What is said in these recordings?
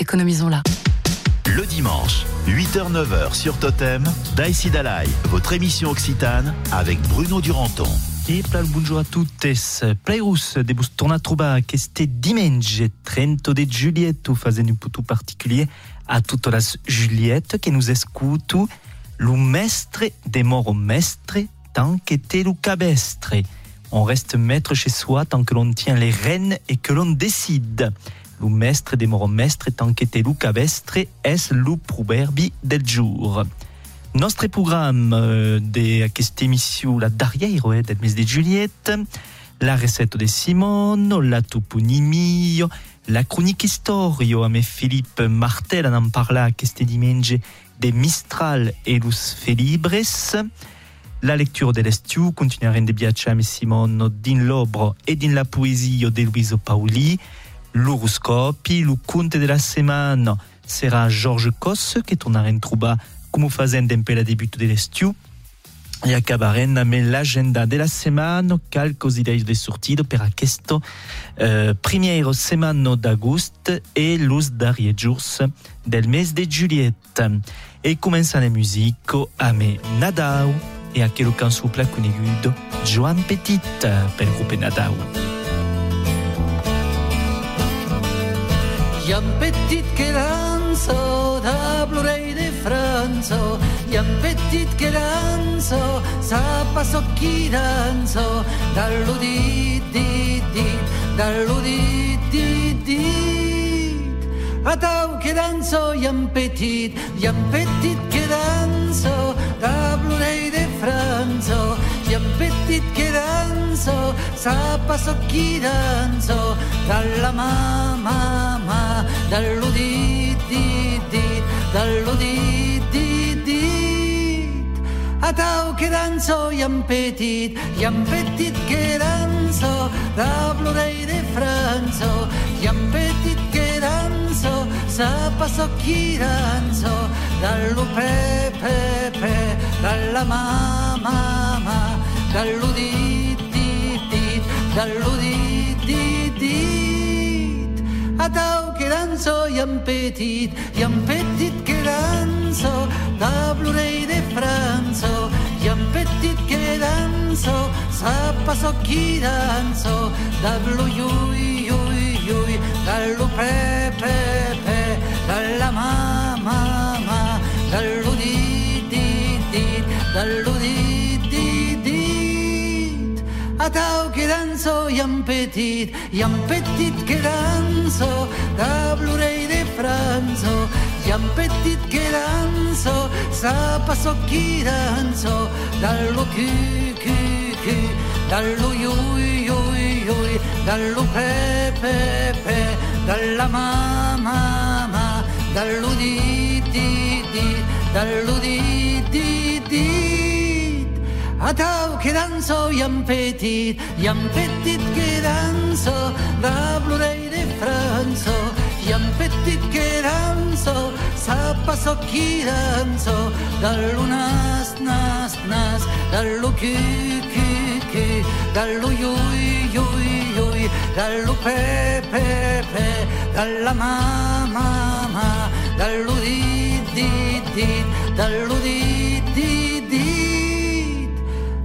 économisons-la. Le dimanche, 8h-9h sur Totem, Daïsi Dalai, votre émission occitane avec Bruno Duranton. E plal bonjour a tuttes. Plairus de bus torna a trobar queste diumenge 30 de Julietto fazendo un putu particulier a tutte las Juliette que nous escutu lo mestre de moro mestre tant que te lo cabestre. On reste maître chez soi tant que l'on tient les rênes et que l'on décide. Lo mestre de moro mestre tant que te lo cabestre es lo proverbi del jour. Nostre programme euh, de questa émission la darrière eh, del de Juliette, la recette de Simone, la toponimio, la chronique historio. Ame Philippe Martel en parla queste diumenge de Mistral e los Felibres, la lecture de l'estiu, continuerem de viatjar amb Simone din l'obra e din la poesia de Luiso Pauli, l'horoscopi, lo conte de la setmana serà Georges Cos, que tornarem trobar com ho fazem d'empe la debut de l'estiu, i acabarem amb l'agenda de la setmana, calcos idees de sortida per aquesta eh, primera setmana d'agost e los darriers jours del mes de juliet. E començant la musica amb Nadau e aquella cançó pla coneguda Joan Petit pel grup Nadau. Hi ha un petit que dansa de plorell de França, hi ha un petit que dansa, sapa so qui dansa, dallo dit, dit, dit, dallo dit, dit. A tau que dansa, hi ha petit, hi ha petit que dansa, de plorell de França, hi ha petit que dansa, sapa so qui dansa, dalla mamma, ma, dallo dit, dit, dit, dallo dit, dit, dit. A tau que dansa i en petit, i en petit que dansa, de plorell de França, i en petit que dansa, sapa so qui dansa, dallo pe, pe, pe, dalla mamma, ma, dallo dit, dit, dit, dallo dit, dit, dit. A tau que dansa i en petit, i en petit que dansa, de plorell de França, i en petit que dansa, sapa so qui dansa, dallo iui, iui, iui, dallo pe, pe, pe, dalla mamma, ma, dallo dit, dit, dit, dallo dit. A tau que danso i en petit, i en petit que danso, de plorell de França, i en petit que danso, sapa so qui danso, dallo cu, cu, cu, dallo iui, iui, iui, dallo pe, pe, pe, dalla mamma, ma, dallo dit, dit, dit, dallo dit, dit, dit. A tau que danso i en petit, i en petit que danso, de plorell de França, i en petit que danso, sapa so qui danso, dallo nas, nas, nas, dallo cu, cu, cu, dallo iui, iui, iui, dallo pe, pe, pe, dalla mamma, ma, dallo dit, dit, dit, dallo dit.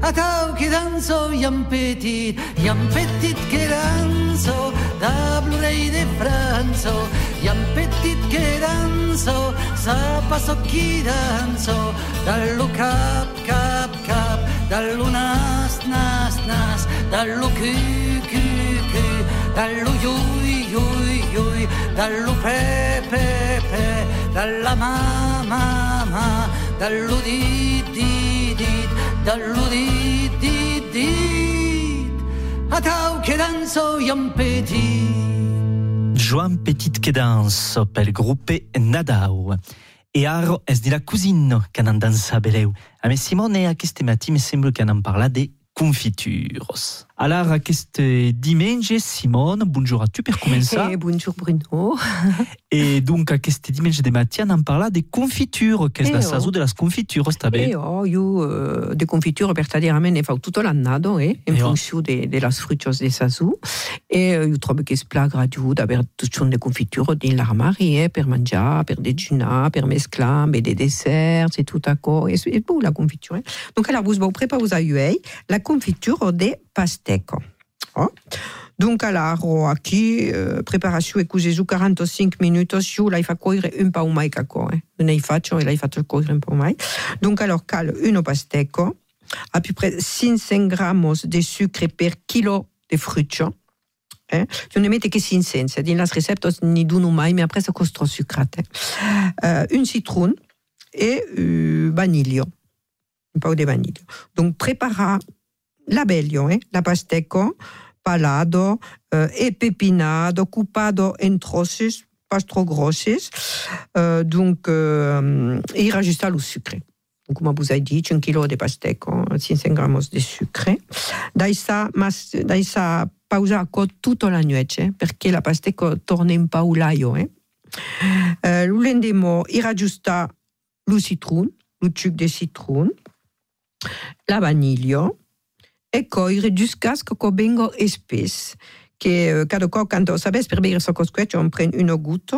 A tau que danso i en petit, i en petit que danso, de plorell de França, i en petit que danso, sapa so qui danso, dallo cap, cap, cap, dallo nas, nas, nas, dallo cu, cu, cu, dallo iui, iui, iui, dallo pe, pe, pe, dalla mamma, ma, dallo dit, dit, petit. Joan Petit que dansa pel grup Nadau. E aro es di la cusino che han dansa beleu. A me Simone a queste matti mi sembra che han parlat de confitures. Alors, aquest diumenge, Simone, bonjour à tu per començar. Eh, bonjour Bruno. Et donc, aquest diumenge de matin, on parla de confitures, que és Eh, la oh. saison de les confitures, està bé? E ho io eh, de confiture verdaderamente fa tutto l'anno, eh, in Eh, oh. funzione de, de las frutos de sasu. E eh, io trovo che splagra giù d'aver tutte le confiture in l'armari, eh, per mangiare, per dejunar, per mesclar, mais des desserts, et tout à quoi. Et c'est beau la confiture. eh. Donc, alors, vous vous préparez vous avez la confiture de pastèque. Oh. Donc, alors, aquí, eh, così su 45 minuti, su la fa un po' mai cacò, eh. Non ne faccio e la faccio cuocere un po' mai. Donc, alors, cal uno pastecco, à peu près 500 gramos de sucre per kilo de frutto. Eh? Non ne mette che 500, in las recettes ni duno mai, mais après ça costa trop sucrate. Euh, une citron et euh, vanille. Un po' di vanille. Donc, prepara l'abeglio, eh? la pastecco, palado euh, e pepinado, coupado en trosses, pas trop grosses. Euh, donc, euh, e rajouta lo sucre. Donc, come vous avez dit, un kilo de pastecco, 500 gramos de sucre. Dai sa, mas, dai sa pausa a tutta la notte, eh, perché la pastecco torna un po' l'aio. Eh? Euh, lo lendemo, i rajouta lo citron, lo suc de citron, la vaniglia, e coire jusqu'à ce que venga espès. Que uh, cada cop, quand sabes per bere so on prend une goutte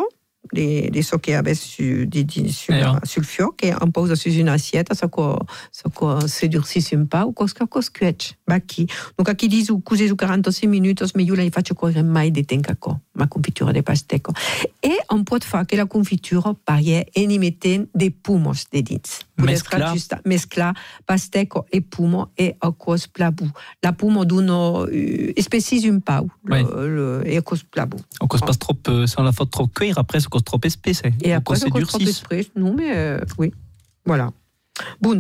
de, de so che avesse su, di, di, su, Eh, oh. sul fio, che on pose su une assiette, so che so che si durcisse un po', o cosca cosquetto. Ma chi? Donc, qui disent ou cose su 46 minuti, mais io la faccio correre mai di tencaco, ma confitura de pastecco. E on può fare che la confitura parie e ne mette dei pumos de dits. Mescla. Giusta, mescla pastecco e pumo e a cos plabu. La pumo d'uno uh, spécise un pau, le, le, e a cos plabu. On cause pas trop, euh, la fait trop cuire, après, cause trop épaisse. hein. Et après, cause ça c'est cos durcisse. trop. Non, mais euh, oui. Voilà. Pouvez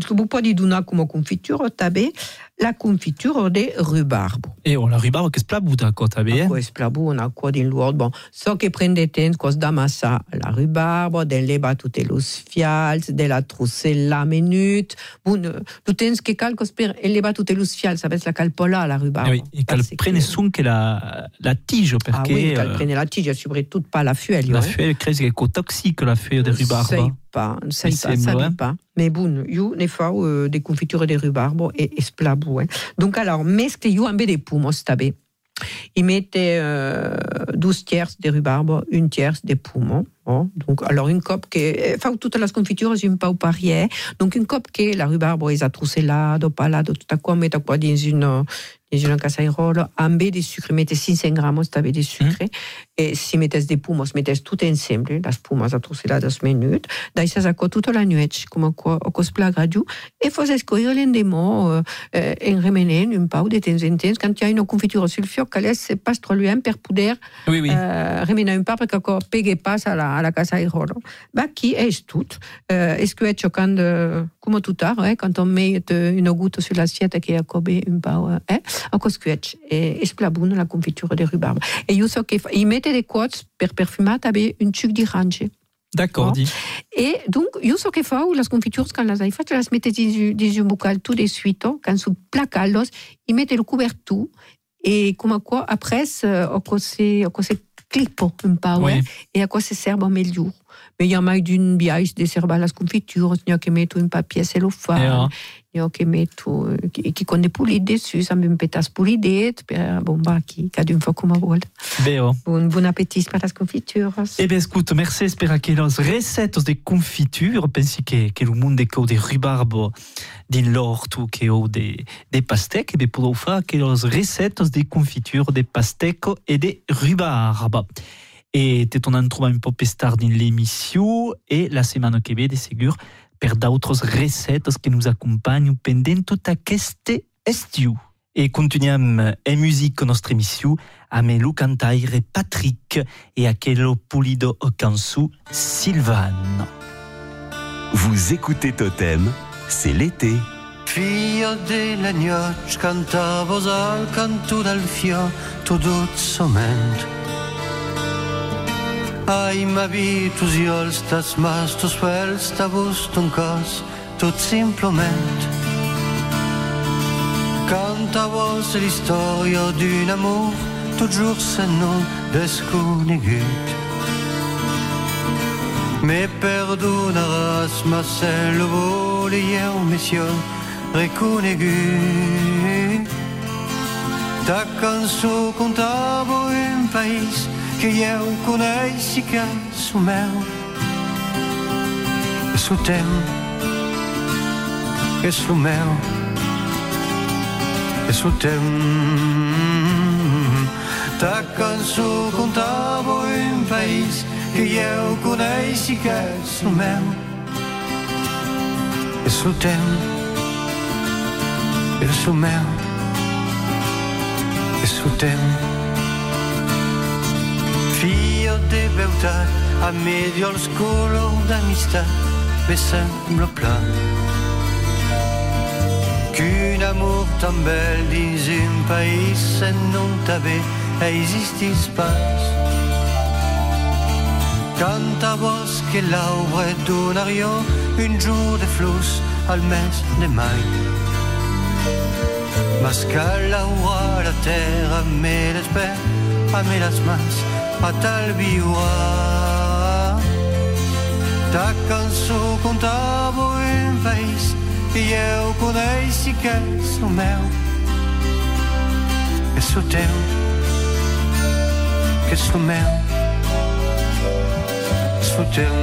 dire comme confiture, tabé, la confiture de rhubarbe. Et on la rhubarbe, qu'est-ce que c'est d'accord, t'as bien? Quoi esplabu, on a quoi din luogo. Bon, so che prende tempo cos da massa la rhubarbe, den leva tutte los fials, de la trussella minut. Bon, euh, tu tens che cal cos per leva tutte los fials, sabes la calpola la rhubarbe. Eh oui, et qu'elle Parce prenne que- son que la, la tige, parce Ah oui, qu'elle euh, prenne la tige, surtout pas la feuille. la hein. feuille crée quelque toxique, la feuille de rhubarbe. pas, ne sais pas, ça pas. Mais bon, io ne fa euh, des confitures de rhubarbe et esplabu. Donc alors, mescle io ambe des pumos tabe. Il mettait euh, 12 tiers de rhubarbe, une tierce de poumons. Donc, alors, une coupe que. Enfin, toutes les confitures, c'est un peu pareil. Donc, une coupe que la rhubarbe est atroussellada, palado, tout à quoi, met à quoi dans une, dans une casserole, ambe de sucre, mettez 500 grammes de sucre. Et si mettez des poumons, mettez tout ensemble, les poumons atrouselladas minutes. Dai ça quoi toute la nuit, comme quoi, au cosplay gradu. Et faut escoger l'endemo, euh, euh, en remenant un peu de temps en temps. Quand il y a une confiture sur le fioc, qu'elle laisse pas trop loin Oui, oui. remener un que pegue pas la, à la casa de rolo. Qui est tout. Euh, est-ce que est quand, comme tout à l'heure, quand on met une goutte sur l'assiette qui est accobée un et esplaboune la confiture de rhubarbe. Et il so che fa- il mette des quotes per perfumare, avait une sucre d'orange. D'accord, dit. Et donc, io so che fa, las confitures, quand las hai fatte, las mette dans, un bocal tout de suite, quand su placalos, il mette le couverture, et come quoi, après, euh, o cose, clippo un po', Oui. eh, e a cose serba meglio. Mais il y a mai d'une biais de serba las confitures, il y a che metto un papier cellophane, il y a che metto, che, che con des poulides dessus, ça me pétasse poulidet, per, bon, bah, qui, cada un fa come vuole. Béo. Bon, bon appétit per las confitures. Eh bien, écoute, merci, espera que les recettes de confitures, pensi que, que le monde que de rhubarbe din l'orto, que o de, de pastèques, eh bien, podeu faire que les recettes de confitures de pastèques et de rhubarbe. Et te t'en trouver un peu plus tard dans l'émission, et la semaine que ve, de ségur, per d'autres recettes que nous accompagnent pendant toute cette estiu. Et continuem en musique notre émission avec le cantaire Patrick et aquel polido cansu Sylvane. Vous écoutez Totem, c'est l'été. Figlio della gnoccia, cantavo al canto dal fio, tu dozzamente. Ai ma vitus io stas mas tu spel sta busto un cos, tot simplement. Canta vos l'historia d'un amour toujours se non desconegut. Me perdonaràs, ma cel volíeu missió reconegut. Ta cançó contava un país eu coneix i que és el meu. És el teu, és el meu, és el teu. Ta cançó contava un país que eu coneix i que és el meu. És el teu, és el meu, és el teu. Fio de beutat, a medio els colors d'amistat, me sembla pla. Qu'un amour tan bel dins un país se non t'avait existis pas. Canta vos que l'arbre donario un jour de flus al mes de mai. Mas calaura la terra me l'espère, a me las mans, a tal viua. Ta cançó contava un país que eu coneix i que és el meu. És el teu, que és el meu. És el teu.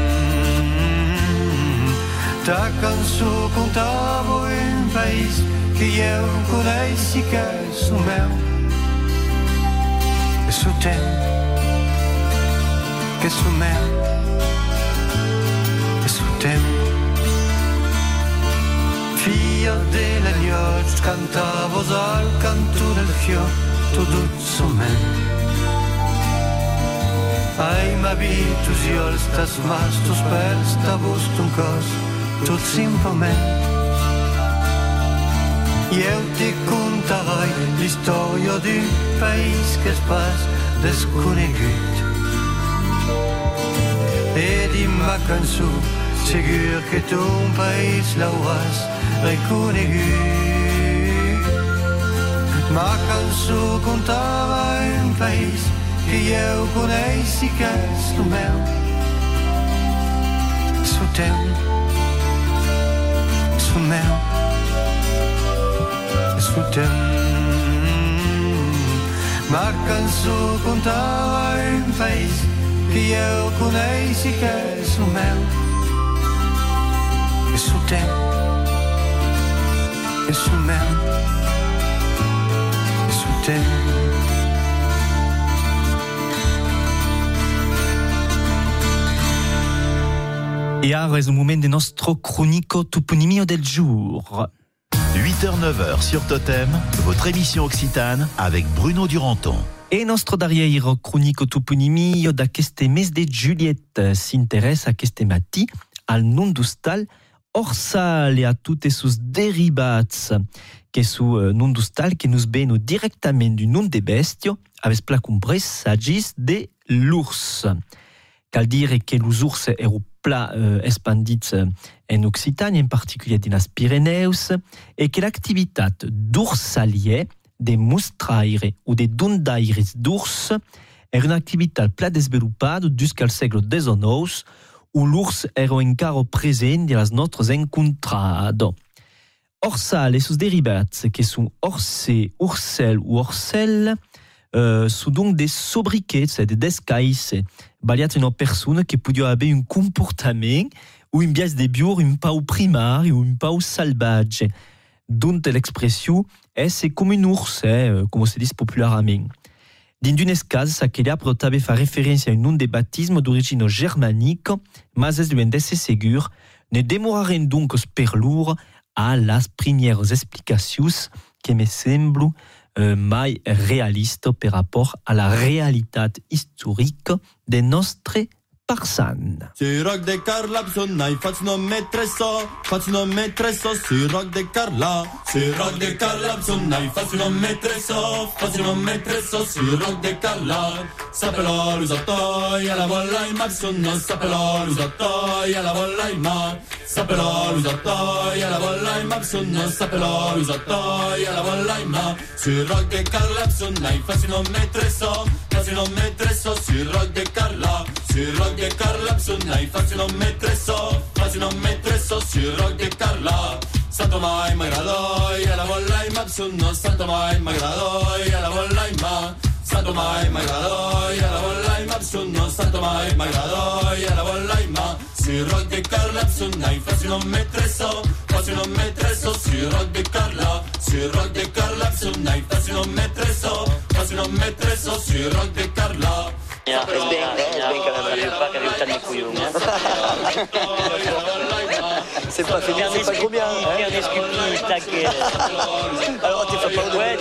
Ta cançó contava un país que eu coneix i que és el meu. És el teu, que és el meu. És el teu. Fia della llocs cantavos al canto del fior tu dolçament. Ai, ma vitus jo els tas mas, tus pèls, ta bust un cos, tot simplement. I eu te contarai l'història d'un país que es pas desconegut. E di ma cançó, segur que ton país l'hauràs reconegut. Ma cançó contava un país que eu coneix i que és el meu. El teu, el meu, el teu. Ma cançó contava un país que eu coneix i que és el meu. És. Et toponimio del. 8h-9h sur Totem, votre émission occitane avec Bruno Duranton. E nostro darrière cronico toponimio d'aqueste mes de Juliette s'interessa aquest matí al nom d'ustal orsal e a tutte sus derivats que su uh, nom d'ustal que nous beno directament du nom de ero pla uh, expandits uh, en Occitanie, en particulier dinas Pyreneus, e que l'activitat d'ursalier, de mostraire ou de dundaires d'urs era una activitat pla desvelopada jusqu'al segle XIX, où l'ours era encara present de las nostres encontrado. Orsal e sus derivats, que sont orse, ursel ou orsel, euh, sont donc des sobriquets, des descaïs, baliats une personne qui podia avoir un comportament ou une biais de biur un pau primari ou un pau salvatge, dont l'expression est comme un ours, eh, comme se dit popularement. Dins d'un cas, s'aquella potava fa référence à un nom de baptisme d'origine germanique, mas es d'esse segur, ne demoraren donc per lourd a las premières explicacions que me semblent euh, mai réalistes par rapport à la réalité historique de notre Parsan. Rock de Carla bisogna faccio so, faccio si rock de Carla. Rock de Carla bisogna faccio so, faccio si rock de Carla. Sapelo l'usatto, e la bolla in ma bisogna sapelo l'usatto, e la bolla in ma. Sapelo l'usatto, e la bolla in ma bisogna sapelo l'usatto, e la bolla in ma. Rock de Carla bisogna faccio so, faccio si rock de Carla. Si rock de Carla bisogna faccio non mettere so, faccio non mettere so, si rock de Carla. Santo mai m'agrado, e la bolla in ma bisogna santo mai m'agrado, e la bolla in ma. Santo mai m'agrado, e la bolla in ma bisogna santo mai m'agrado, e la bolla in ma. Si rock de Carla bisogna faccio non mettere so, faccio non mettere so, si rock de Carla. Si rock de Carla bisogna faccio non mettere so, faccio non mettere so, si rock de Carla. C'est pas bien, c'est pas trop bien. Alors pas de ouais.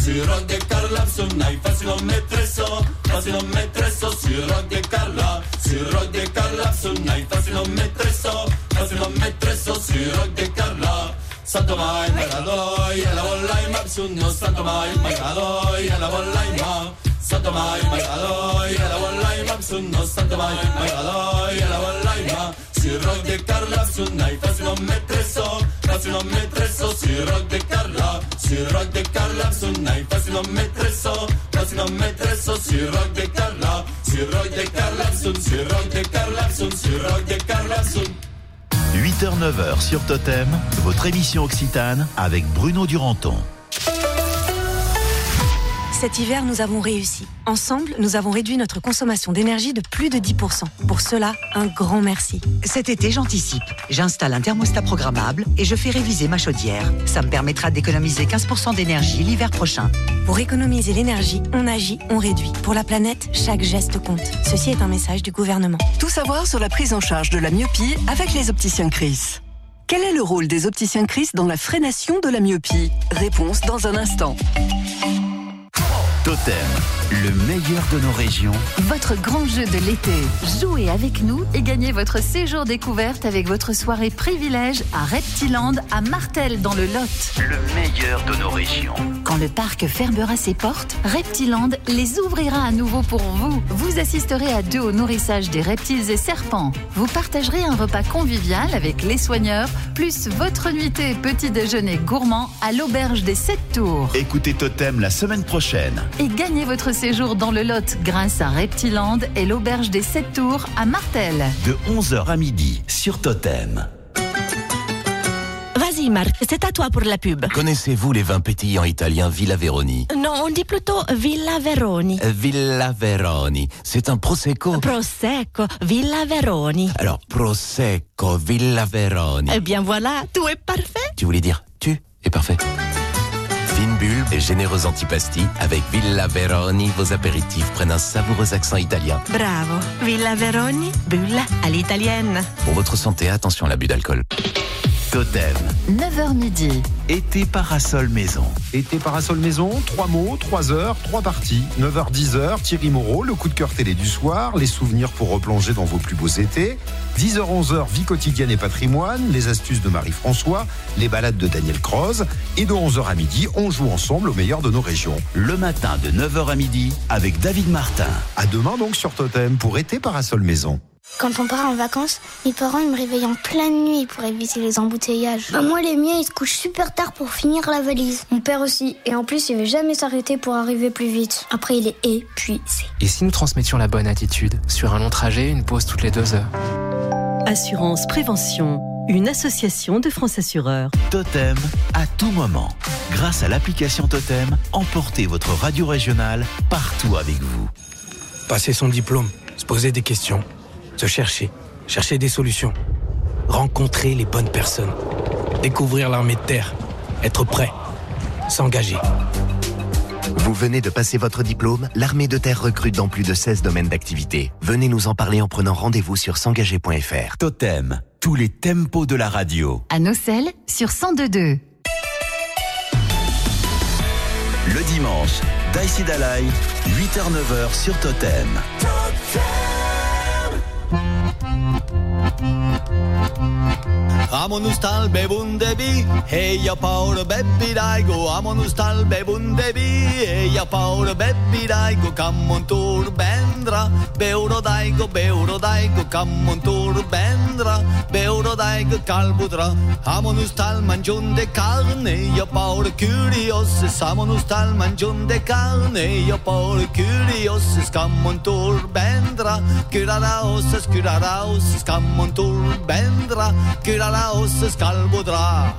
Si rock de Carla bisogna faccio non mettere so, faccio non mettere so, si rock de Carla. Si rock de Carla bisogna faccio non mettere so, faccio non mettere so, si rock de Carla. Santo mai magado, e la bolla in ma bisogna santo mai magado, e la bolla ma. Santo mai magado, e la bolla in ma bisogna santo mai magado, e la bolla in ma. Si rock de Carla bisogna faccio non mettere so, faccio non mettere so, si rock de Carla. Si rock de Carla bisogna faccio non mettere so, faccio non mettere so, si rock de Carla. Si rock de Carla bisogna, si rock de Carla bisogna, si rock de Carla bisogna. 8h-9h sur Totem, votre émission Occitane avec Bruno Duranton. Cet hiver, nous avons réussi. Ensemble, nous avons réduit notre consommation d'énergie de plus de 10%. Pour cela, un grand merci. Cet été, j'anticipe. J'installe un thermostat programmable et je fais réviser ma chaudière. Ça me permettra d'économiser 15% d'énergie l'hiver prochain. Pour économiser l'énergie, on agit, on réduit. Pour la planète, chaque geste compte. Ceci est un message du gouvernement. Tout savoir sur la prise en charge de la myopie avec les opticiens Chris. Quel est le rôle des opticiens Chris dans la freination de la myopie? Réponse dans un instant. Totem, le meilleur de nos régions. Votre grand jeu de l'été. Jouez avec nous et gagnez votre séjour découverte avec votre soirée privilège à Reptiland à Martel dans le Lot. Le meilleur de nos régions. Quand le parc fermera ses portes, Reptiland les ouvrira à nouveau pour vous. Vous assisterez à deux au nourrissage des reptiles et serpents. Vous partagerez un repas convivial avec les soigneurs, plus votre nuitée petit déjeuner gourmand à l'auberge des Sept Tours. Écoutez Totem la semaine prochaine. Et gagnez votre séjour dans le Lot grâce à Reptiland et l'auberge des Sept Tours à Martel. De 11h à midi sur Totem. Vas-y Marc, c'est à toi pour la pub. Connaissez-vous les vins pétillants italiens Villa Veroni? Non, on dit plutôt Villa Veroni. Villa Veroni, c'est un prosecco. Prosecco, Villa Veroni. Alors, prosecco, Villa Veroni. Eh bien voilà, tout est parfait. Tu voulais dire tu es parfait. Bulle et généreuse antipasti, avec Villa Veroni, vos apéritifs prennent un savoureux accent italien. Bravo, Villa Veroni, bulle à l'italienne. Pour votre santé, attention à l'abus d'alcool. Totem, 9h midi. été parasol maison. Été Parasol Maison, trois mots, trois heures, trois parties. 9h, 10h, Thierry Moreau, le coup de cœur télé du soir, les souvenirs pour replonger dans vos plus beaux étés. 10h, 11h, vie quotidienne et patrimoine, les astuces de Marie-François, les balades de Daniel Croze. Et de 11h à midi, on joue ensemble au meilleur de nos régions. Le matin de 9h à midi avec David Martin. À demain donc sur Totem pour Été Parasol Maison. Quand on part en vacances, mes parents ils me réveillent en pleine nuit pour éviter les embouteillages. Bah, moi, les miens, ils se couchent super tard pour finir la valise. Mon père aussi. Et en plus, il veut jamais s'arrêter pour arriver plus vite. Après, il est épuisé. Et si nous transmettions la bonne attitude Sur un long trajet, une pause toutes les deux heures. Assurance Prévention, une association de France Assureurs. Totem à tout moment. Grâce à l'application Totem, emportez votre radio régionale partout avec vous. Passer son diplôme, se poser des questions, se chercher, chercher des solutions, rencontrer les bonnes personnes, découvrir l'armée de terre, être prêt, s'engager. Vous venez de passer votre diplôme L'armée de terre recrute dans plus de 16 domaines d'activité. Venez nous en parler en prenant rendez-vous sur s'engager.fr. Totem, tous les tempos de la radio. À Nocelles sur 1022. Le dimanche, Daïsi Dalai, 8h-9h sur Totem. Bye. Amonus talbe bundebi, heia paur bebbiraigo. Amonus talbe bundebi, heia paur bebbiraigo. Kammontur bendra, beurodaigo, beurodaigo. Kammontur bendra, beurodaigo kalbudra. Amonus tal manjun de carne, yo paur curioses. Amonus tal manjun de carne, yo paur curioses. Kammontur bendra, curaraoses, curaraoses. Kammontur bendra, curaraoses. Strauss, es Calbodra.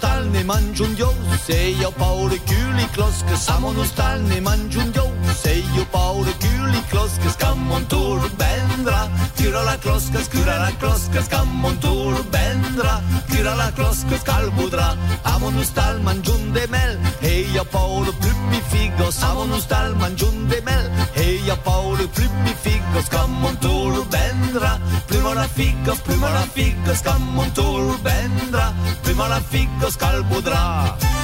Tal ne mangio un dio, se io paura culi clos che samonus tal ne mangio un dio, se io paura culi clos che scammontur bendra, tira la clos che scura la clos che scammontur bendra, tira la clos che scalbudra, amonus tal mangiun de mel, e io paura plummi figo, samonus tal mangiun de mel, Heia Paolo, plummi figga, scamontolo, vendra. Pluma la figga, pluma la figga, scamontolo, vendra. Pluma la figga, scalbodrà.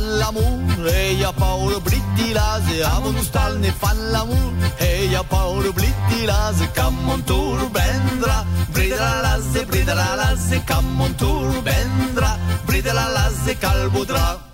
Tal ne fa l'amore, e io paura britti lase, amonus tal ne fa l'amore, e io paura britti lase, cammontur bendra, brida la lase, brida la lase, cammontur bendra, brida la lase, calbudra.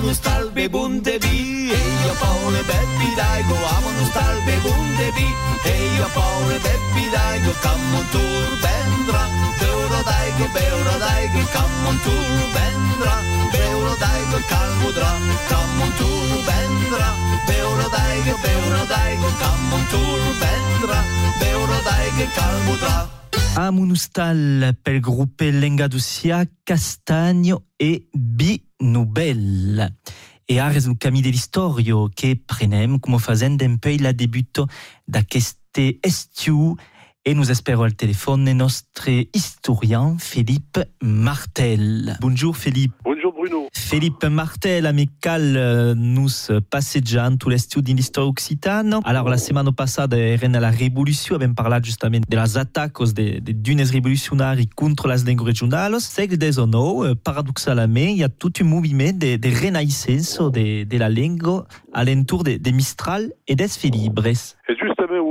amano star bebunde bi. E io paure beppi dai go amano star bebunde bi. E io paure beppi dai go cammo tur vendra beuro dai go beuro dai go cammo tur vendra beuro dai go calmo dra cammo tur vendra beuro dai go beuro dai go cammo tur vendra beuro dai go calmo dra. Amunustal pel gruppe Lengadusia, Castagno e Binubel. E ares un camí de l'istorio che prenem come facendo un peu la debutto da queste estiu e nous espero al telefone nostre historien Philippe Martel. Bonjour Philippe. Bruno. Philippe Martel, amical, euh, nous passeggiant tout l'estiu din l'histoire occitane. Alors, la setmana passada era la revolució, abbiamo parlato giustamente delle attacchi de, de dunes revolucionari contro les lingues regionali. Segle XIX, paradoxalment, hi ha tot un moviment de, de renaissance de, de la lingua alentour de, de Mistral e des. E moment où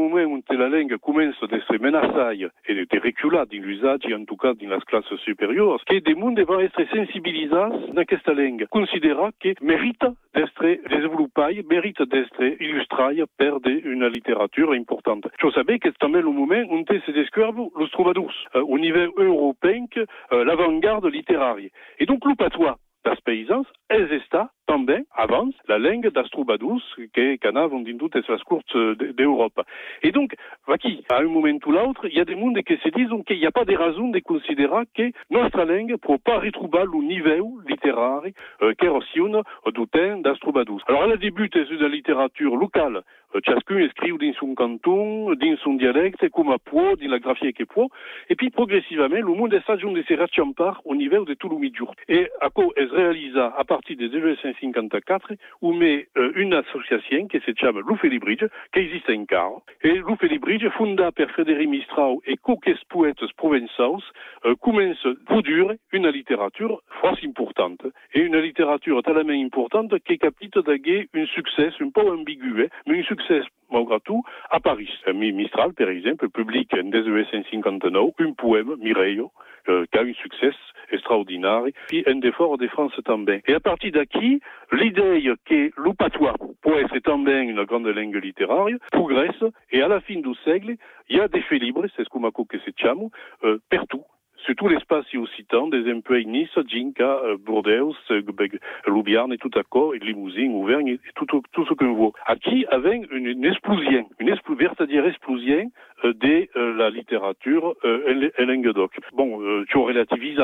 la langue commence à se menacer et de reculer dans l'usage, en tout cas dans les classes supérieures, que des mondes vont être sensibilisés dans cette langue, considérant que mérite d'être développée, mérite d'être illustrée par de, une littérature importante. Je savais que c'est le moment où se découvre les troubadours, euh, au niveau européen, euh, l'avant-garde littéraire. Et donc, le patois, das paysans, es està també abans la langue dels trobadors que, anaven dins totes les courts d'Europa. Et donc, aquí, à un moment ou l'autre, il y a des mondes qui se disent qu'il n'y a pas de raison de considérer que notre langue ne peut pas retrouver le niveau littéraire euh, que reçoit du temps dels trobadors. Alors, elle débute sur la littérature locale. Euh, chacun écrit dans son canton, dans son dialecte, comme à Pau, dans la graphie qui est Pau. Et puis, progressivement, le monde est de se rattraper au niveau de tout le milieu. Et à quoi est réalisé à partir des élevations 1954 où met euh, une association qui se chiama Lufeli Bridge, qui existe encore. Et Lufeli Bridge, fondée par Frédéric Mistral et quelques poètes provençaux, euh, commence produire une littérature fort importante. Et une littérature tellement importante qui capite d'aguer un succès un peu ambigu, hein, mais un succès malgré tout, à Paris. Euh, Mistral, par exemple, publie en 1959 un poème, Mireille, euh, qui a un succès extraordinaire, puis un des forts de France também. Et à partir d'ici, l'idée que le patois être também une grande langue littéraire progresse, et à la fin du siècle, il y a des faits libres, c'est ce qu'on m'a que se chiamo, euh, partout sur tout l'espace occitan, des emplois Nice, Ginka, euh, Bordeaux, Loubiarne et tout à quoi, et Limousin, Auvergne, et tout, tout, ce nous voit. Qui avec une, une explosion, une expl véritable explosion euh, de euh, la littérature euh, en Languedoc. Bon, euh, tu relativises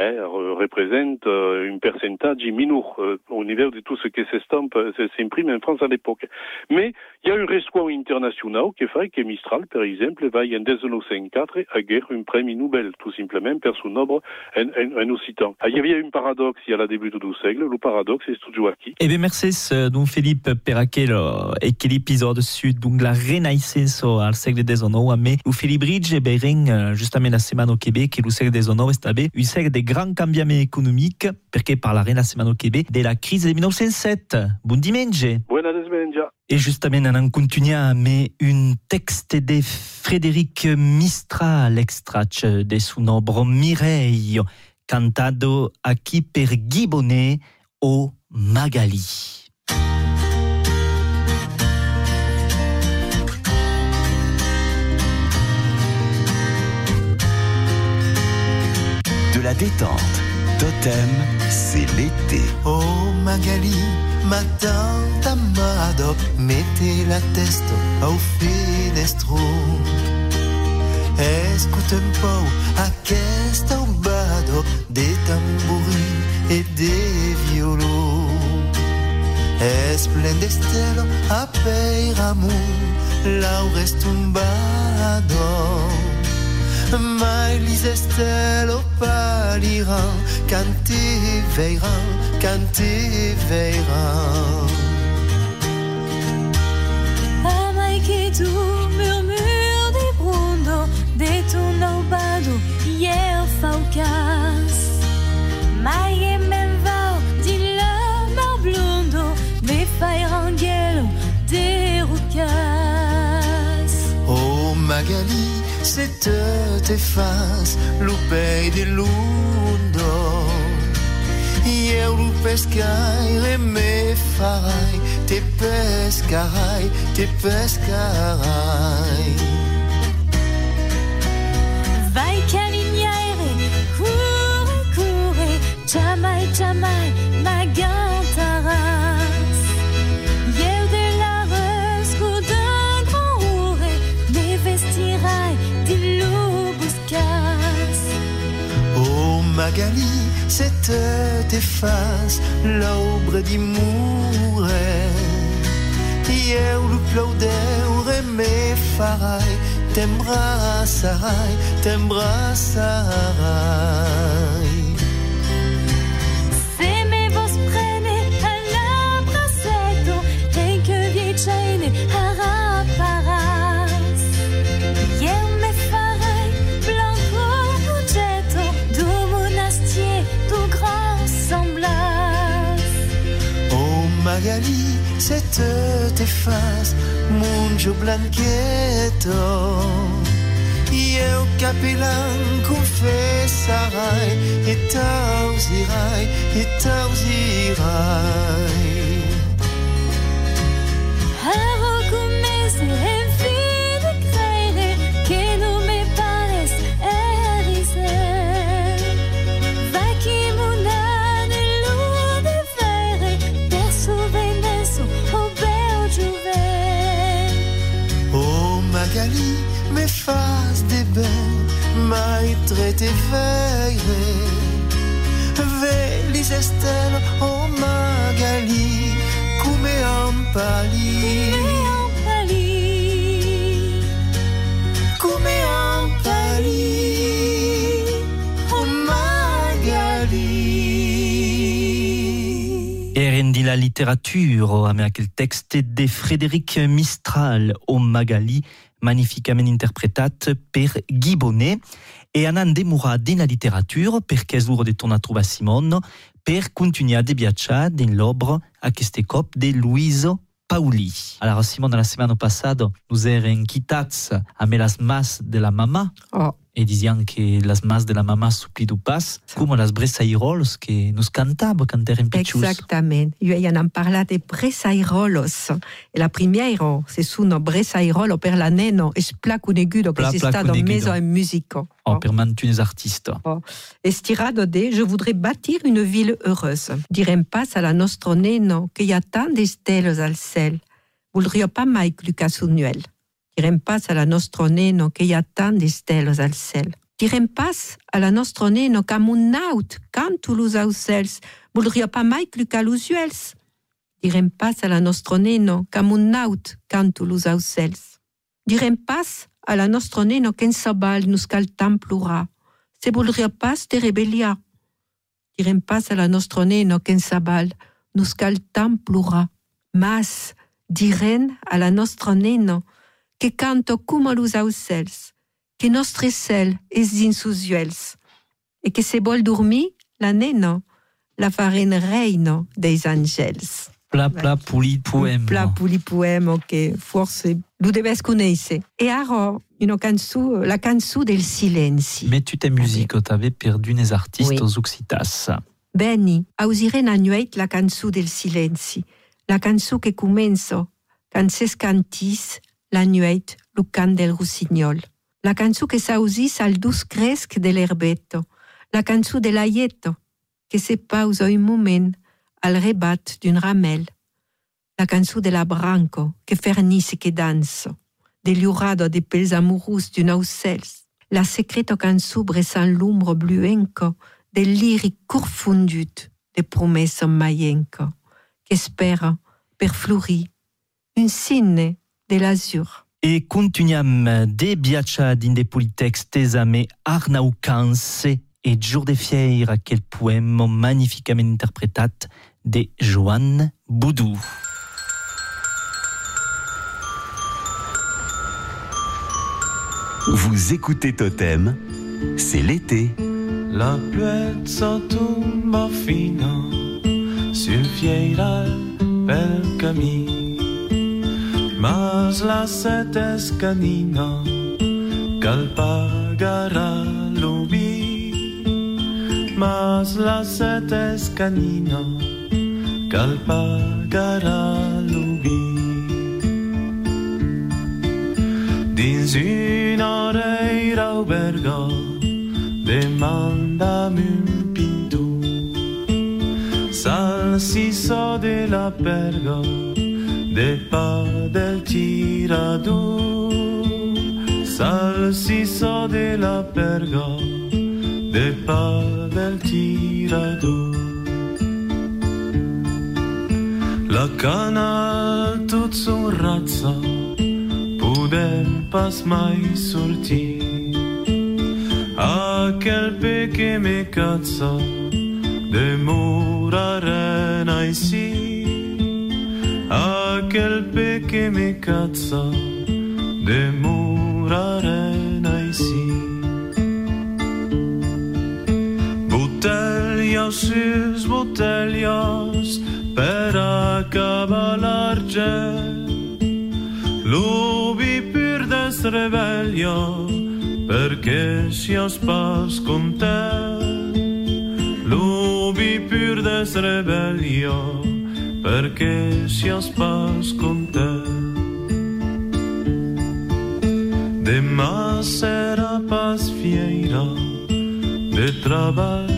Hein, représente euh, un pourcentage mineur euh, au niveau de tout ce qui euh, s'imprime en France à l'époque. Mais il y a un réseau international qui fait que Mistral, par exemple, va en 1954 à guerre un prix Nobel, tout simplement, par son nombre en, en, en occitan. Ah, Il y avait un paradoxe il y a la début du siècle, le paradoxe est toujours acquis. Eh bien, merci, donc Philippe, per aquel e che l'épisode sud, donc la renaissance al segle XIX, mais o Philippe Bridge, e ben, justament la setmana au Québec, que le segle XIX est un segle de grands cambiaments économiques, perché par la renaissance au Québec, de la crise de 1907. Bon dimanche. Et justement, on continue avec un texte de Frédéric Mistral, extrait de son œuvre Mireille, cantado aquí per Guibonnet au Magali. De la détente. Totem, c'est l'été. Oh Magali, ma tante amado, mettez la testa au finestro. Escuta un po' aquesta umbado de tamburi e de violò. Esplende stelo a peiramu, laures tumbado. Mai lis estelo paliran, canti veiran, canti veiran. Amai que tu murmure C'est te faz, lupei de lundo. Eu lu pescaire me farai, te pescarai, te pescarai. Vai calignaire, coure, coure, jamais, jamais, Magali, c'est te faz, l'aubre di mure. Eu lu plaudeure me farai, t'embrassarai, t'embrassarai. Magali, c'est te faz, munjo blanqueto. Eu capilan confessarai, e tausirai, e tausirai. Aro me faz de ben, mai trete veire. Velis estelo, oh Magali, come ampali. Come ampali. Oh Magali. Et rendi la littérature, avec le texte de Frédéric Mistral au Magali, magnificament interprétat per Guy Bonnet. E anant demura din la littérature, perché ur de tornar a Simon, per continuar de viatjar din aquest cop de Luiso Pauli. Alors Simon, la semaine passée, nous eren quittats amb las mas de la mama, Oh. Et diziam que las mas de la mama supli du pas, com las bressairols que nos cantava quand eren pitjus. Exactament. Jo ja n'hem parlat de Bresairolos. E la primera se sono Bresairolo per la neno, es pla conegudo que si stato conegudo. meso en musico. Oh, per mantunes artistes. Oh. Estirado de Je voudrais bâtir une ville heureuse. Direm pas a la nostro neno que hi ha tant d'estelos al cel. Voldria pas mai clucar sunuel. Direm pas a la nostro neno que hi ha tant d'estelos al cel. Direm pas a la nostro neno qu'am un naut canto los aucels. Voldria pas mai clucar los uels. Direm pas a la nostro neno qu'am un naut canto los aucels. Direm pas a la nostro neno qu'en sabal nos cal tant plorar. Se voldria pas de rebelliar. Direm pas a la nostro neno qu'en sabal nos cal tant plorar. Mas diren a la nostro neno que canto como los aucels, que nostre cel és dins sus uels, e que se vol dormir, la neno la faren reino des angels. Pla, pla, puli, poem. Pla puli poema que forse lo deves conèixer. E una cançó, la cançó del silenci. Mais tu t'es musique, t'avais perdu les artistes Oui. aux Occitas. Beni, ausiren annueit la cançó del silenci. La cançó que comença quand ses cantis l'annueit lo cant del rossignol. La cançó que s'ausis al dus cresc de l'herbeto. La cançó de l'aieto que se pausa un moment al rebat d'un ramel. La cançó de la branco que fernisse que dansa. De l'urado de pels amorous d'un aucels. La secreta cançó bressant l'ombre bluenca del lyric confondut de promessa maienca que espera per florir un signe de l'azur. E continuam de viatjar din de politextes ame Arnaucanse e Jour de Fier, aquel poema magnificament interpretat de Joan Boudou. Vous écoutez Totem, c'est l'été. La piezza tomba fina sul fieiral pel camí, mas la sete scanina cal pagarà l'ubi, mas la sete scanina cal pagarà l'ubi. Dins una reira alberga demandami un pintor Salsiso de la perga De pa del tirador Salsiso de la perga De pa del tirador La cana tot son razza Podem pas mai sortir Aquel pe che me cazza demorare ici Aquel pe che me cazza demorare ici Bottiglia sus bottiglias per acabar l'argent L'ubi pur des rebellia perché sias pas con te L'ubi pur des rebellia perché sias pas te Demà serà pas fieira de treball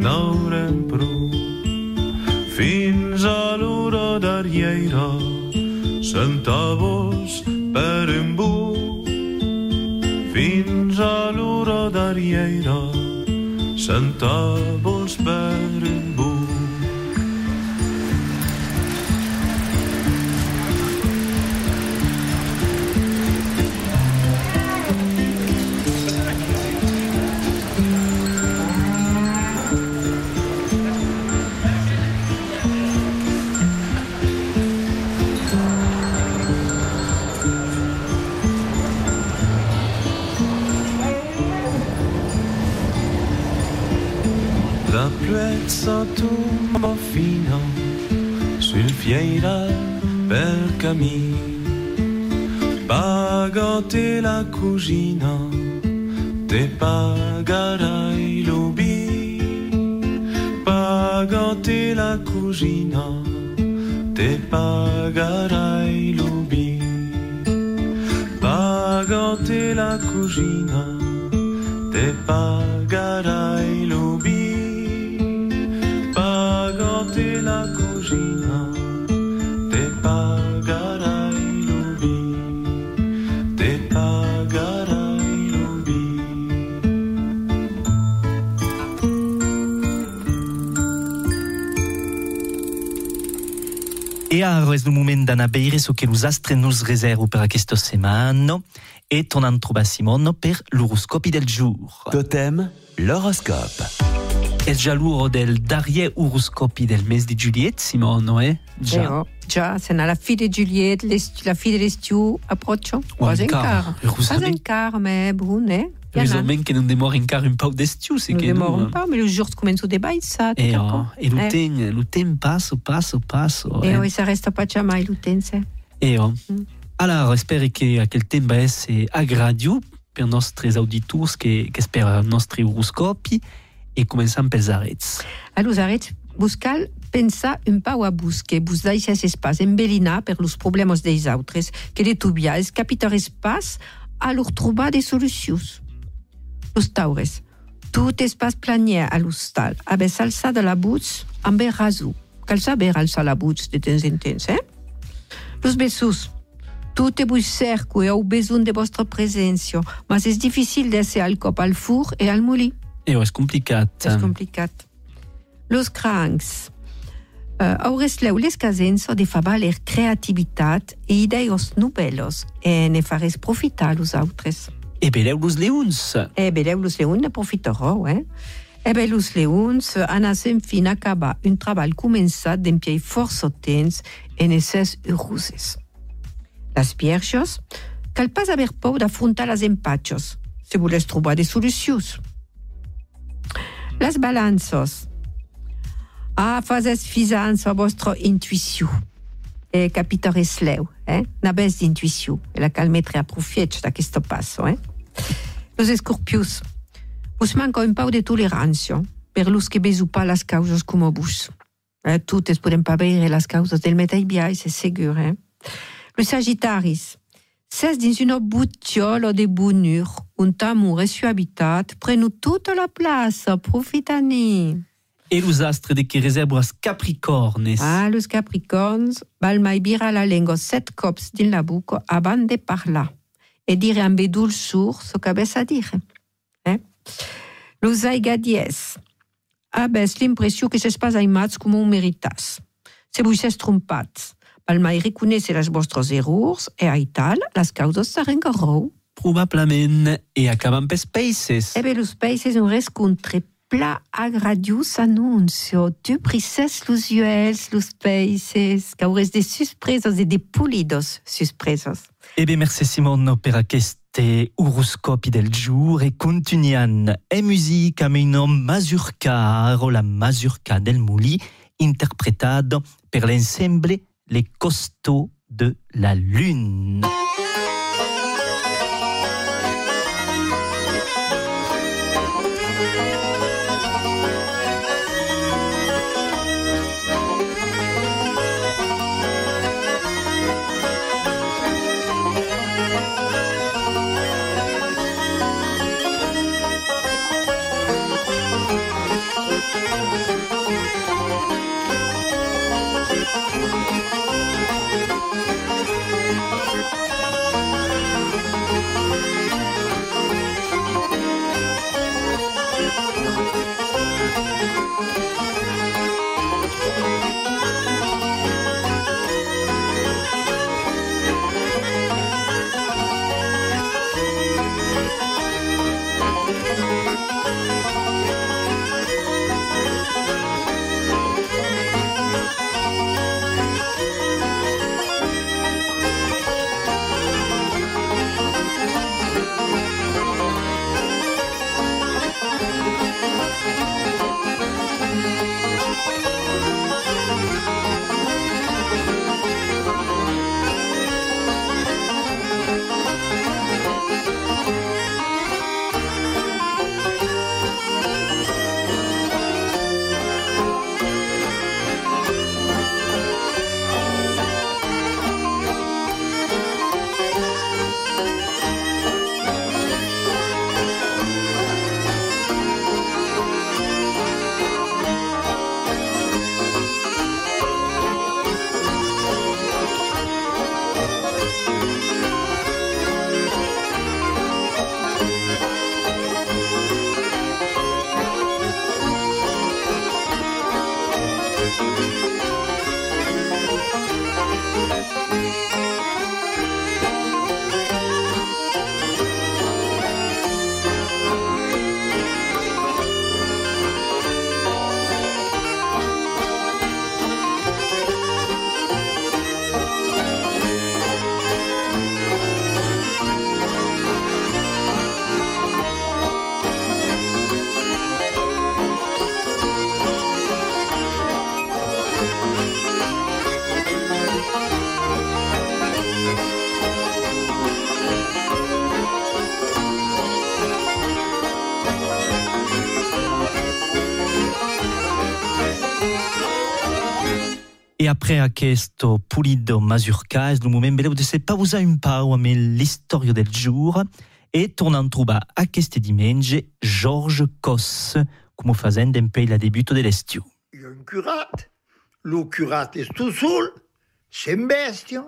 n'haurem prou. Fins a l'hora d'arriera centavos per buc fins a l'hora d'arriera centavos per un templuezza tumba fino sul fiera per cammino. Pagate la cugina, te pagarai l'ubi. Pagate la cugina, te pagarai l'ubi. Pagate la cugina, te pagarai l'ubi. La cugina, te pagarai l'ubi. Te pagarai l'ubi. E no moment d'anar a veure so que los astres nos reservo per aquesta setmana e tornant trobar Simon per l'horoscopi del jour. Totem, l'horoscope. Es già l'uro del darrier horoscopi del mes di Juliet, Simon, eh? Già. Già, già se la fille de Juliette, la fille de l'estiu approccio. Pas encara. encara. Heureusament. Pas encara, mais bon, eh? Bien Plus là. o men que non demora encara un pau d'estiu, Nous que démorons non. pas, mais le jour commence de bail, ça. E, t'es oh, d'accord e lo Eh. ten, lo ten passo, passo, passo. Et eh. oui, ça reste pas jamais l'outense. E, oh. Alors, espero que aquel temps va essere agradiu per nostres auditors que, que espera el nostre horoscopi e començam pels arets. Alors, arrête, buscal, pensa un pau a bus deixes espai embellinar per los problemes dels autres, que de tubiais capitar espai a lor trobar des solucions. Los taures, tot espai planier a l'hostal, abes alça de la buts amb el raso. Cal saber alçar la buts de temps en temps, eh? Los bessos, tot e vos cerco e heu besoin de vostra presència, mas és difícil d'esser al cop al four e al molí. Eo, es complicat. Es eh? complicat. Los crancs. Eh, uh, aures leu les casenso de fa valer creativitat e ideos nubelos e ne fares profitar los autres. E beleu los leuns. E beleu los leuns ne profitarò, eh? E beleu los leuns an a sem fin acaba un trabal començat d'en piei forso tens e ne ses ruses. Las pierxos, cal pas haver pou d'afrontar las empatxos, se voles trobar de solucions. Las balanças. Ah, fazes fisans a vostra intuïcion. E capitores leu, eh? Na bes d'intuïcion. E la calmetre a profiet d'aquesto passo, eh? Los escorpius. Vos manca un pau de tolerància per los que besu pas las causes com a vos. Eh? Totes podem pas veure las causes del metall biais, és segur, eh? Los sagitaris. Los sagitaris. Ses dins una butxola de bonheur, un amour e suavitat, prenu tota la plaça, profitani. E los astres de que capricornes. Ah, los capricorns, val mai bira la lengua set cops din la buca abans de parlar e dire amb dulçur so que abes a dire. Eh? Los aigadies, abes l'impressió que s'espas aimats com un meritas. Se trompats, val mai reconèixer les vostres errors e aital, les causes seran garrou. Probablement. E acabam pels peixes. E bé, los països un rescontre pla agradius annuncio. Tu prises los uels, los països, hauràs de sorpresos e de pulidos sorpresos. E bé, merci Simon per aquest horoscopi del jour e continuant e musica amb un nom mazurka, o la mazurka del Mouli, interpretado per l'ensemble Les Costauds de la Lune. Après questo pulido mazurka, è il momento de se pausa un po' a l'istoria del jour e tornant trobar a queste dimanche Georges Cos, come facendo un po' la debutto dell'estiu. Il y a un curat, le curat est tout seul, c'est une bestia,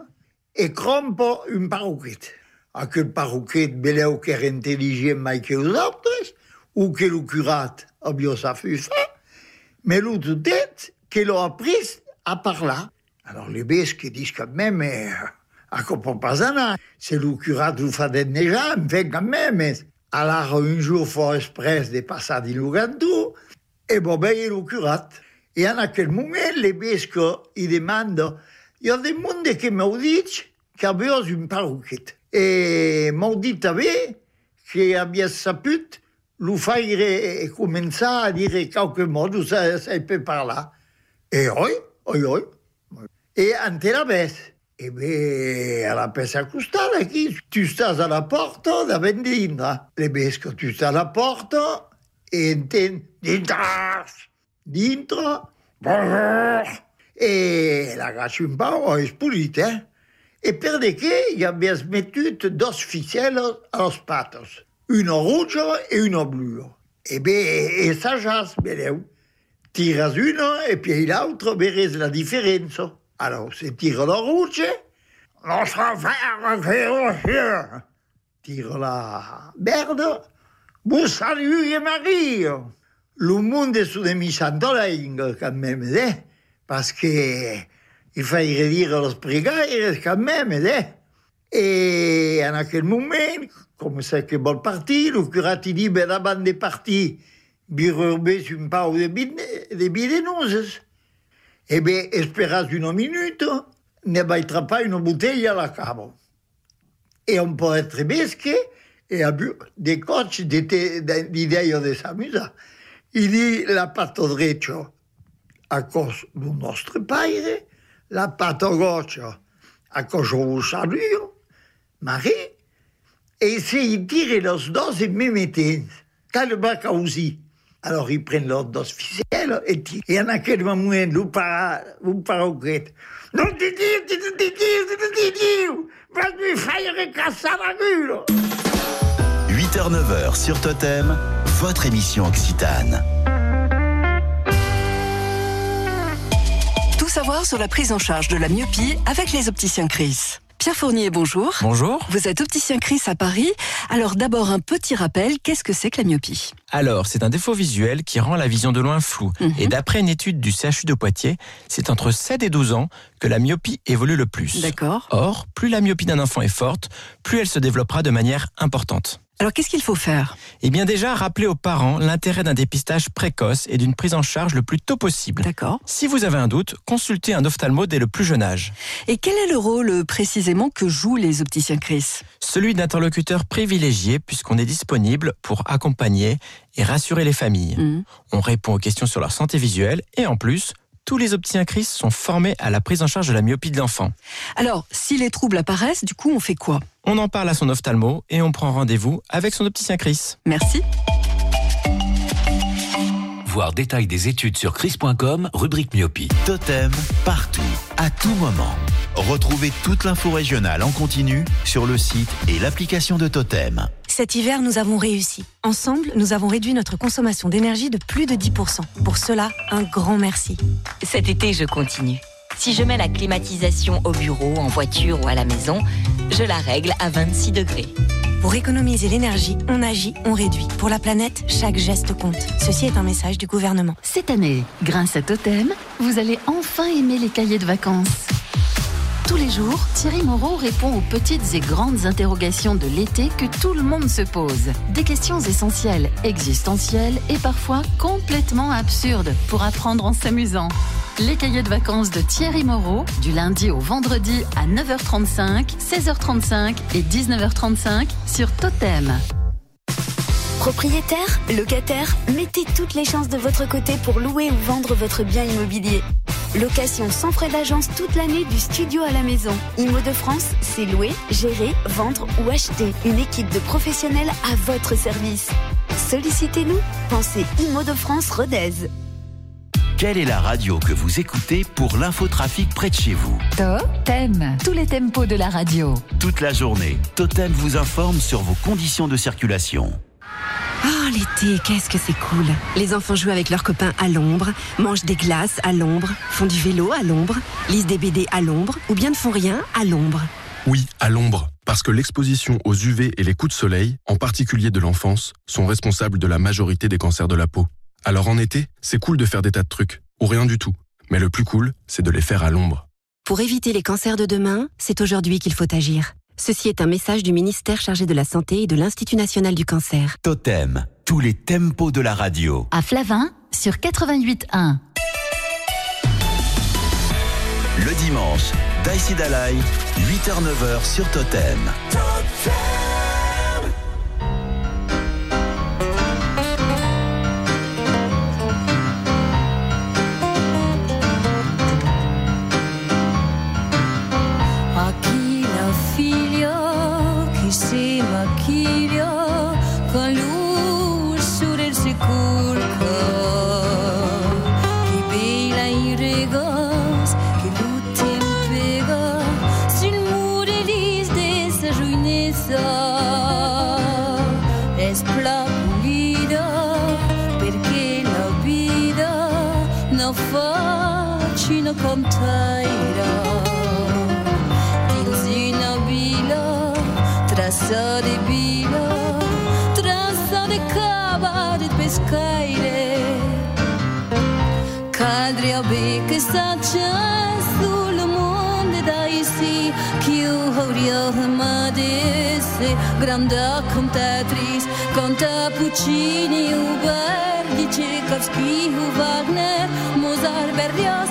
et crompo un parroquet. Aquel parroquet beleu que era intelligent mai que els altres, ou que le curat a bien sa fufa, mais l'autre tête que l'on a à parler. Alors les besques disent quand même, eh, à un c'est le curat fait des déjà, mais quand même, alors un jour faut express de passer Lugantou, et bon ben il le curat. Et en aquel moment, les besques, ils demandent, il y a des monde qui m'ont dit qu'avait une parroquette. Et m'ont dit, avait, qu'il avait sa pute, lui faire commencer à dire quelques mots, ça, ça peut par là. Et oui, oui, oui. Et ante la baisse. E beh, alla pesa custata chi tu stai alla porta da vendina. Le besco tu stai alla porta e enten dentro, dentro, e la caccia un po' è spulita. Eh? E per de che gli abbia smettuto dos ficelle allo spatos, uno rosso e uno blu. E beh, e sa già, beleu. Tiras uno e poi l'altro veres la differenza. Alors, se tira la rouge, sa faire che Tira la verde, vous salut et Marie. Le monde est sous des michantolingues quand même, eh? Parce que il fallait dire los pregaires quand même, eh? Et en aquel moment, comme c'est que bon parti, le curat dit, ben avant de partir, birurbe un pau de, de bidenoses. E beh, esperas una minuto, ne baitra pas une bouteille à la cave. Et on peut être besque et a bu des coachs d'idées de s'amuser. Il dit la patte drecha a cause du nostre paire, la patte gauche a cause du salut, Marie, et c'est il tire los dos en même temps, le bac a aussi. Alors ils prennent dos ficelles et tirent. Et en aquel moment, le para, le paroquet. Non, ti dis, ti dis, ti dis, ti dis, vas-tu faire casser la gueule 8h-9h sur Totem, votre émission Occitane. Tout savoir sur la prise en charge de la myopie avec les opticiens Chris. Pierre Fournier, bonjour. Bonjour. Vous êtes opticien Chris à Paris. Alors d'abord un petit rappel, qu'est-ce que c'est que la myopie? Alors, c'est un défaut visuel qui rend la vision de loin floue. Et d'après une étude du CHU de Poitiers, c'est entre 7 et 12 ans que la myopie évolue le plus. D'accord. Or, plus la myopie d'un enfant est forte, plus elle se développera de manière importante. Alors qu'est-ce qu'il faut faire? Eh bien déjà, rappeler aux parents l'intérêt d'un dépistage précoce et d'une prise en charge le plus tôt possible. D'accord. Si vous avez un doute, consultez un ophtalmo dès le plus jeune âge. Et quel est le rôle euh, précisément que jouent les opticiens Chris? Celui d'interlocuteur privilégié puisqu'on est disponible pour accompagner et rassurer les familles. Mhm. On répond aux questions sur leur santé visuelle et en plus, tous les opticiens Chris sont formés à la prise en charge de la myopie de l'enfant. Alors, si les troubles apparaissent, du coup, on fait quoi? On en parle à son ophtalmo et on prend rendez-vous avec son opticien Chris. Merci. Voir détail des études sur chris.com, rubrique myopie. Totem, partout, à tout moment. Retrouvez toute l'info régionale en continu sur le site et l'application de Totem. Cet hiver, nous avons réussi. Ensemble, nous avons réduit notre consommation d'énergie de plus de 10%. Pour cela, un grand merci. Cet été, je continue. Si je mets la climatisation au bureau, en voiture ou à la maison, je la règle à 26 degrés. Pour économiser l'énergie, on agit, on réduit. Pour la planète, chaque geste compte. Ceci est un message du gouvernement. Cette année, grâce à Totem, vous allez enfin aimer les cahiers de vacances. Tous les jours, Thierry Moreau répond aux petites et grandes interrogations de l'été que tout le monde se pose. Des questions essentielles, existentielles et parfois complètement absurdes pour apprendre en s'amusant. Les cahiers de vacances de Thierry Moreau, du lundi au vendredi à 9h35, 16h35 et 19h35 sur Totem. Propriétaire, locataire, mettez toutes les chances de votre côté pour louer ou vendre votre bien immobilier. Location sans frais d'agence toute l'année du studio à la maison. Imo de France, c'est louer, gérer, vendre ou acheter. Une équipe de professionnels à votre service. Sollicitez-nous. Pensez Imo de France Rodez. Quelle est la radio que vous écoutez pour l'infotrafic près de chez vous? Totem, tous les tempos de la radio. Toute la journée, Totem vous informe sur vos conditions de circulation. Oh, l'été, qu'est-ce que c'est cool. Les enfants jouent avec leurs copains à l'ombre, mangent des glaces à l'ombre, font du vélo à l'ombre, lisent des BD à l'ombre ou bien ne font rien à l'ombre. Oui, à l'ombre, parce que l'exposition aux UV et les coups de soleil, en particulier de l'enfance, sont responsables de la majorité des cancers de la peau. Alors en été, c'est cool de faire des tas de trucs, ou rien du tout. Mais le plus cool, c'est de les faire à l'ombre. Pour éviter les cancers de demain, c'est aujourd'hui qu'il faut agir. Ceci est un message du ministère chargé de la Santé et de l'Institut national du cancer. Totem, tous les tempos de la radio. À Flavin, sur 88.1. Le dimanche, Daïsi Dalai, 8h-9h sur Totem. Aquí Montairon diz una vila, trazo di vino trazo di cava di pescaire. Cadri a che sta sul mondo da ici chiuri ormai desse grande cantatrice conta Puccini o Uber Tchaikovsky, o Wagner, Mozart, Berlioz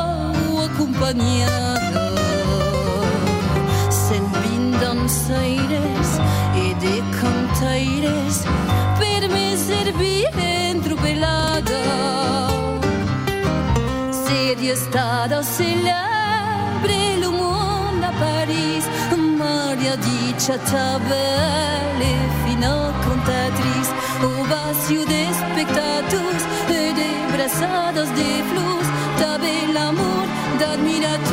accompagnato Sen danzaires e de cantaires Per me servir entro pelada Seria stata celebre lo mondo a Paris Maria di tabelle fino a contatriz O vacío de spectatus e de brazadas de flus. Tabe l'amor d'admiratus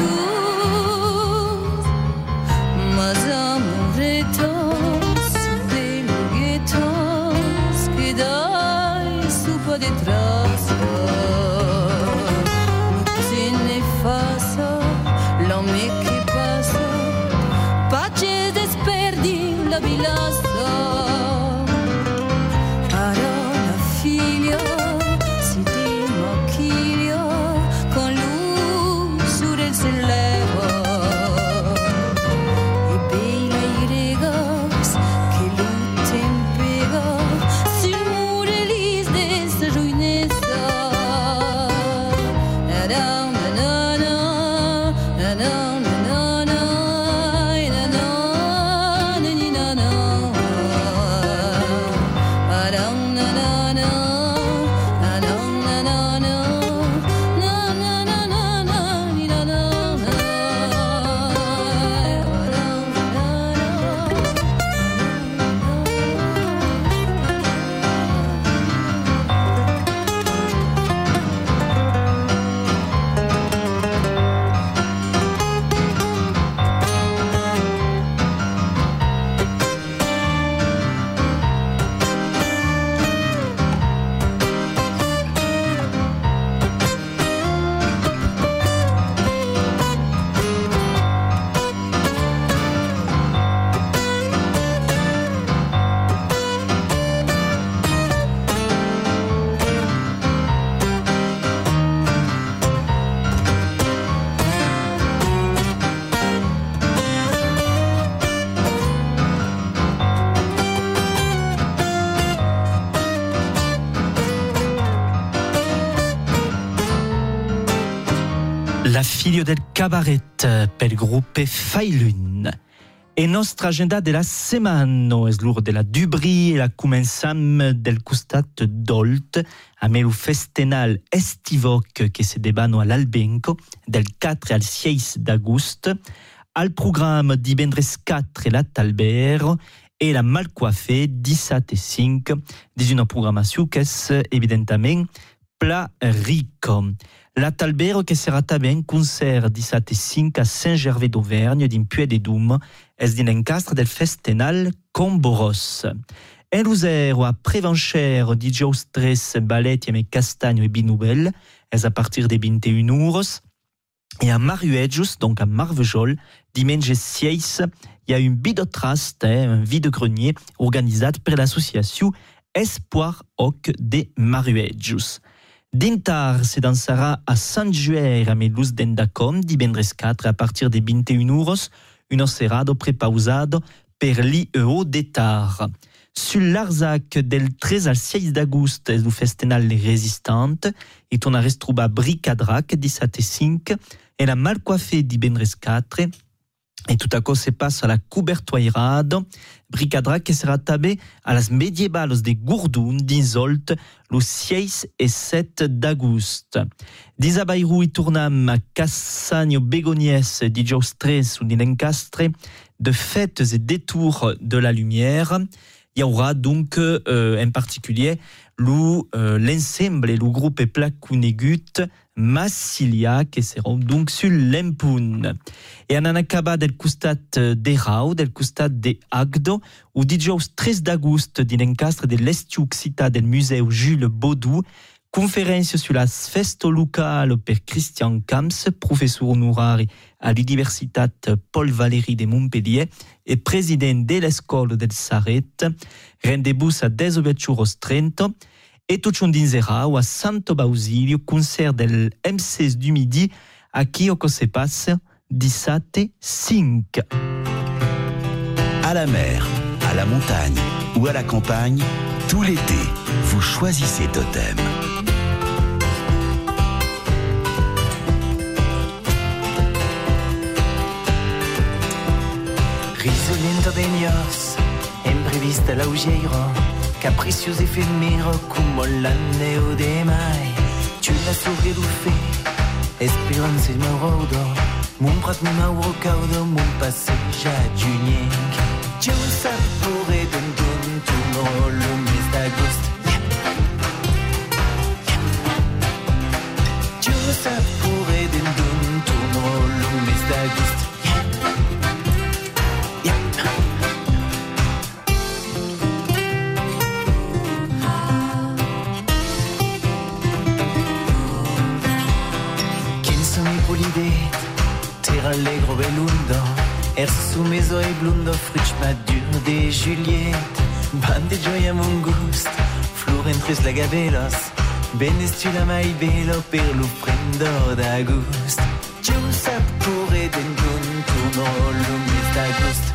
Mas amoretos Beluguetos Que dai supa de traça Tiene faça L'homme que passa Pace desperdi la bilassa figlio del cabaret pel gruppe Failun. E nostra agenda della settimana è l'ora della Dubri e la començam del costat d'Olt a melu festenal estivoc che si debano all'Albenco del 4 al 6 d'agosto al programma di Bendres 4 la Talbero e la Malcoiffé 17 e 5 di una programmazione che è evidentemente pla rico. La Talbero che sarà també un concert 17 e 5 a Saint-Gervais d'Auvergne din Puy de Dum es din encastre del festenal Comboros. En l'usero a Prevancher di Stress, Ballet e Castagno e Binouvel es a partir de 21 euros. Et à Maruejus, donc à Marvejol, dimanche 6, il y a une bidotrast, un vide-grenier organisé par l'association Espoir Oc de Maruejus. Dintar se dansera a Sant Juer a Melus d'Endacom divendres 4 a partir de 21 euros, un serrado prepausado per l'IEO d'Etar. Sul l'Arzac del 13 al 6 d'agosto es du festenal resistante et on a restruba Bricadrac 17 e 5 e la Malcoiffé divendres 4 et tout à coup se passe à la Coubertoirade, Bricadrac que sera tabé à las medievalos de Gourdoun d'Insolt le 6 et 7 d'agosto. Disabairou i tournam a Cassagno Begonies di Stress ou d'Ilencastre de fêtes et détours de la lumière. Il y aura donc euh, en particulier le, euh, l'ensemble, le groupe Placunegut Massilia qui seront donc sur l'Empun. Et en acaba del costat de Rau, del costat de Agdo, ou dijous 13 d'agosto din encastre de l'estiu occità del museu Jules Baudou, conférence sur la festo locale per Christian Camps, professeur honorari à l'Universitat Paul Valéry de Montpellier et président de l'école del Sarret, rendez-vous à 10h30 et tout dinzera à Santo Bausilio, concert del M16 du midi, à qui se passe 17 5. À la mer, à la montagne ou à la campagne, tout l'été, vous choisissez Totem. Risolento degnos, imprevista laugeiro, capricioso efemero como l'anneo de mai. Tu l'as sauvé fait, espérance de rodo, mon prat mi mauro caudo, mon juniek. Tu d'un dun tu no lo mes d'agost. Tu sapore d'un dun tu no lo mes d'agost. Allegro velundo Er su meso e blundo fritsch madur de Juliette Ban de gioia mon gust Florentris la gabelos Benestu la mai belo per lo prendo d'agust Giù sapore den gun turno lumis d'agust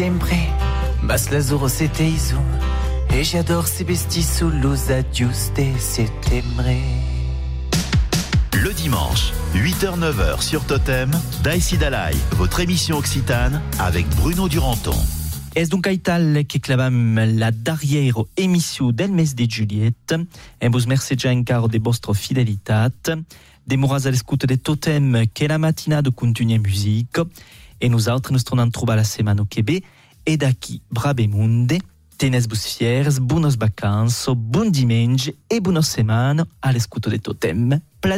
di sempre Bas l'azzurro se teiso E j'adore se vesti solo a giuste settembre Le dimanche, 8h-9h sur Totem, Daïsi Dalai, votre émission occitane avec Bruno Duranton. Es donc aital che clavam la darrière émission del mes de Juliette. E vos merci già encara de vostra fidelitat. Demoras a l'escoute de Totem che la mattina de continue musique. E nosaltres nos tornam trobar la setmana che ve. E d'aquí, brabe munde, tenes vos fiers, bonos vacances, bon dimanche e bona setmana a l'escoute de Totem.